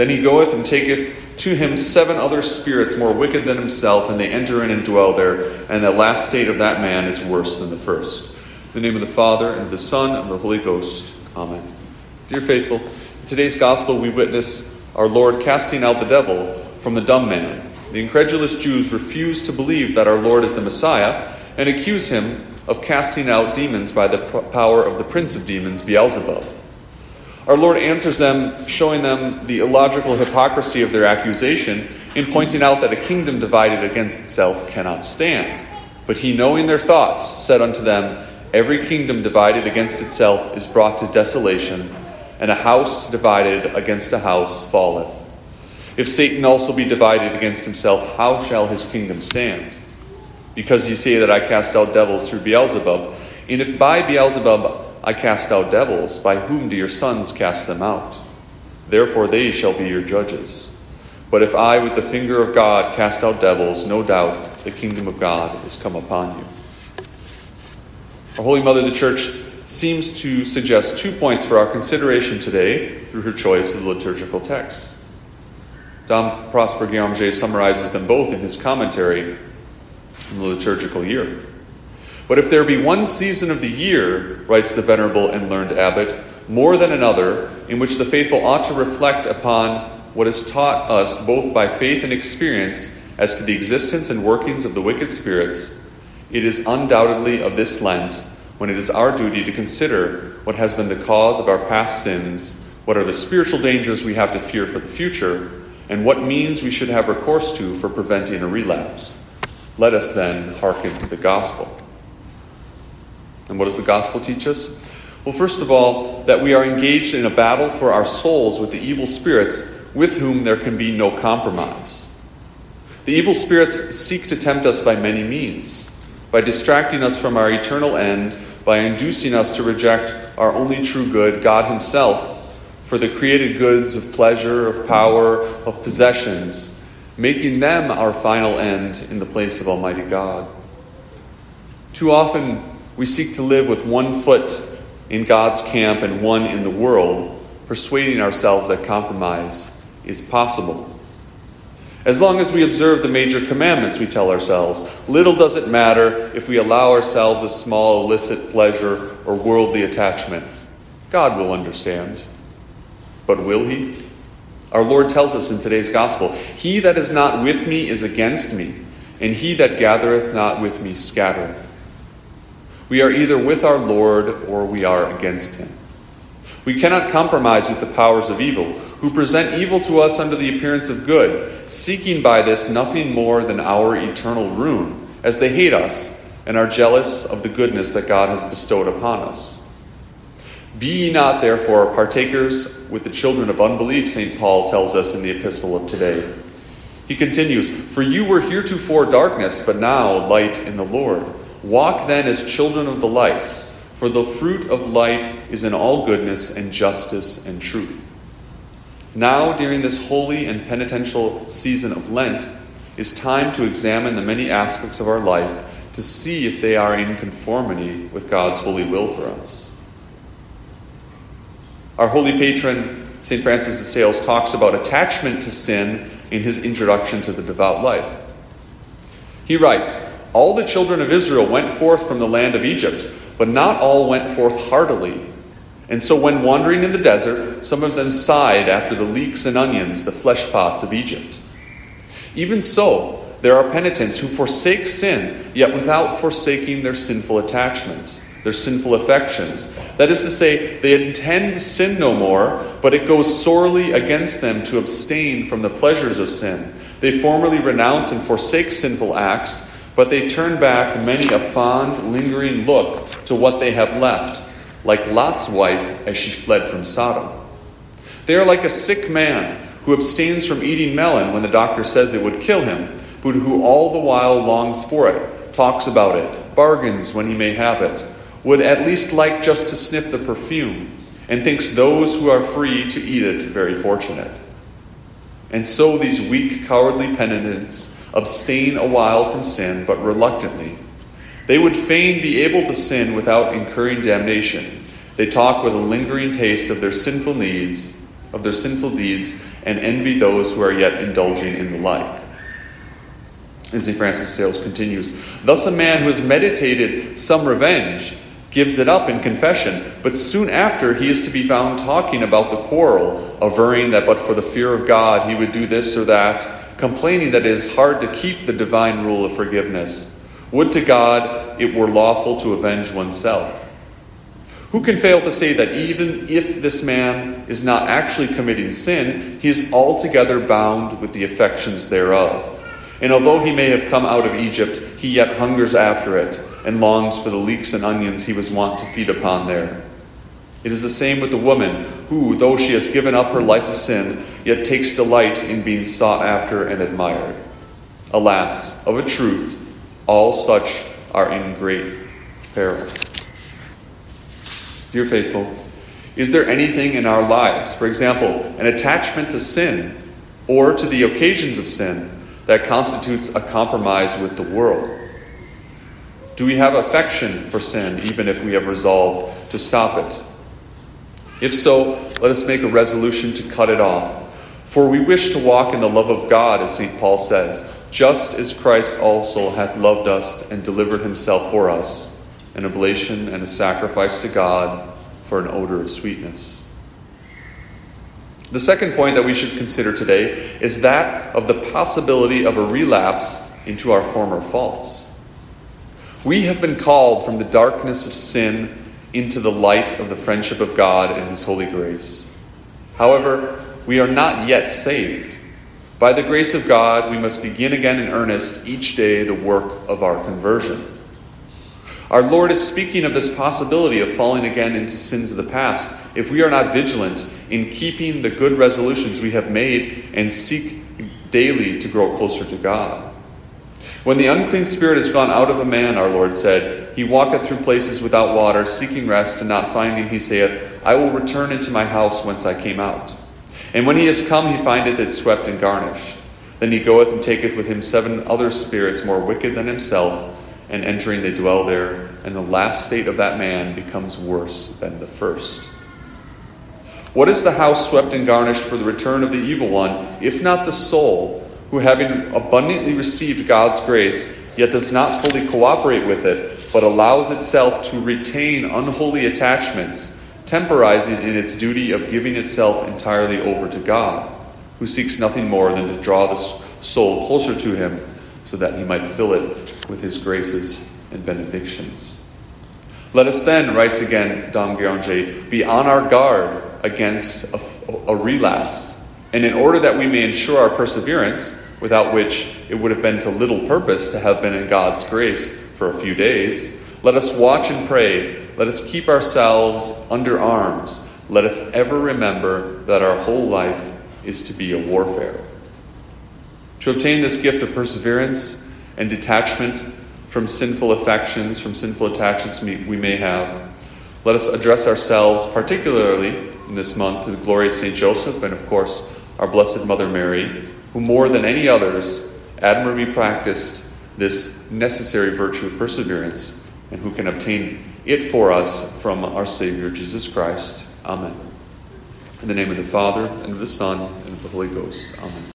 Then he goeth and taketh to him seven other spirits more wicked than himself, and they enter in and dwell there. And the last state of that man is worse than the first. In the name of the Father, and of the Son, and of the Holy Ghost. Amen. Dear faithful, in today's gospel we witness our Lord casting out the devil from the dumb man. The incredulous Jews refuse to believe that our Lord is the Messiah and accuse him of casting out demons by the power of the prince of demons, Beelzebub. Our Lord answers them, showing them the illogical hypocrisy of their accusation in pointing out that a kingdom divided against itself cannot stand. But he, knowing their thoughts, said unto them, Every kingdom divided against itself is brought to desolation, and a house divided against a house falleth. If Satan also be divided against himself, how shall his kingdom stand? Because ye say that I cast out devils through Beelzebub, and if by Beelzebub I cast out devils, by whom do your sons cast them out? Therefore they shall be your judges. But if I with the finger of God cast out devils, no doubt the kingdom of God is come upon you. Our Holy Mother, the Church, seems to suggest two points for our consideration today through her choice of the liturgical text. Dom Prosper Guéranger summarizes them both in his commentary on the liturgical year. But if there be one season of the year, writes the venerable and learned abbot, more than another, in which the faithful ought to reflect upon what is taught us both by faith and experience as to the existence and workings of the wicked spirits, it is undoubtedly of this Lent when it is our duty to consider what has been the cause of our past sins, what are the spiritual dangers we have to fear for the future, and what means we should have recourse to for preventing a relapse. Let us then hearken to the gospel. And what does the gospel teach us? Well, first of all, that we are engaged in a battle for our souls with the evil spirits with whom there can be no compromise. The evil spirits seek to tempt us by many means by distracting us from our eternal end, by inducing us to reject our only true good, God Himself, for the created goods of pleasure, of power, of possessions, making them our final end in the place of Almighty God. Too often, we seek to live with one foot in God's camp and one in the world, persuading ourselves that compromise is possible. As long as we observe the major commandments, we tell ourselves, little does it matter if we allow ourselves a small illicit pleasure or worldly attachment. God will understand. But will He? Our Lord tells us in today's gospel He that is not with me is against me, and he that gathereth not with me scattereth. We are either with our Lord or we are against him. We cannot compromise with the powers of evil, who present evil to us under the appearance of good, seeking by this nothing more than our eternal ruin, as they hate us and are jealous of the goodness that God has bestowed upon us. Be ye not, therefore, partakers with the children of unbelief, St. Paul tells us in the epistle of today. He continues, For you were heretofore darkness, but now light in the Lord. Walk then as children of the light, for the fruit of light is in all goodness and justice and truth. Now, during this holy and penitential season of Lent, is time to examine the many aspects of our life to see if they are in conformity with God's holy will for us. Our holy patron, St. Francis de Sales, talks about attachment to sin in his introduction to the devout life. He writes, all the children of Israel went forth from the land of Egypt, but not all went forth heartily. And so, when wandering in the desert, some of them sighed after the leeks and onions, the flesh pots of Egypt. Even so, there are penitents who forsake sin, yet without forsaking their sinful attachments, their sinful affections. That is to say, they intend to sin no more, but it goes sorely against them to abstain from the pleasures of sin. They formally renounce and forsake sinful acts but they turn back many a fond, lingering look to what they have left, like Lot's wife as she fled from Sodom. They are like a sick man who abstains from eating melon when the doctor says it would kill him, but who all the while longs for it, talks about it, bargains when he may have it, would at least like just to sniff the perfume, and thinks those who are free to eat it very fortunate. And so these weak, cowardly penitents abstain a while from sin, but reluctantly. They would fain be able to sin without incurring damnation. They talk with a lingering taste of their sinful needs, of their sinful deeds and envy those who are yet indulging in the like. And St. Francis Sales continues Thus, a man who has meditated some revenge gives it up in confession, but soon after he is to be found talking about the quarrel, averring that but for the fear of God he would do this or that, complaining that it is hard to keep the divine rule of forgiveness. Would to God it were lawful to avenge oneself. Who can fail to say that even if this man is not actually committing sin, he is altogether bound with the affections thereof? And although he may have come out of Egypt, he yet hungers after it and longs for the leeks and onions he was wont to feed upon there. It is the same with the woman who, though she has given up her life of sin, yet takes delight in being sought after and admired. Alas, of a truth, all such are in great peril. Dear faithful, is there anything in our lives, for example, an attachment to sin or to the occasions of sin, that constitutes a compromise with the world? Do we have affection for sin, even if we have resolved to stop it? If so, let us make a resolution to cut it off. For we wish to walk in the love of God, as St. Paul says, just as Christ also hath loved us and delivered himself for us, an oblation and a sacrifice to God for an odor of sweetness. The second point that we should consider today is that of the possibility of a relapse into our former faults. We have been called from the darkness of sin into the light of the friendship of God and His holy grace. However, we are not yet saved. By the grace of God, we must begin again in earnest each day the work of our conversion. Our Lord is speaking of this possibility of falling again into sins of the past if we are not vigilant in keeping the good resolutions we have made and seek daily to grow closer to God. When the unclean spirit is gone out of a man, our Lord said, He walketh through places without water, seeking rest, and not finding, he saith, I will return into my house whence I came out. And when he is come, he findeth it swept and garnished. Then he goeth and taketh with him seven other spirits more wicked than himself and entering they dwell there, and the last state of that man becomes worse than the first. What is the house swept and garnished for the return of the evil one, if not the soul, who having abundantly received God's grace, yet does not fully cooperate with it, but allows itself to retain unholy attachments, temporizing in its duty of giving itself entirely over to God, who seeks nothing more than to draw the soul closer to Him so that he might fill it with his graces and benedictions. Let us then, writes again Dom Guéranger, be on our guard against a, a, relapse, and in order that we may ensure our perseverance, without which it would have been to little purpose to have been in God's grace for a few days, let us watch and pray. Let us keep ourselves under arms. Let us ever remember that our whole life is to be a warfare. To obtain this gift of perseverance and detachment from sinful affections, from sinful attachments we may have, let us address ourselves, particularly in this month, to the glorious Saint Joseph and, of course, our Blessed Mother Mary, who more than any others admirably practiced this necessary virtue of perseverance and who can obtain it for us from our Savior Jesus Christ. Amen. In the name of the Father, and of the Son, and of the Holy Ghost. Amen.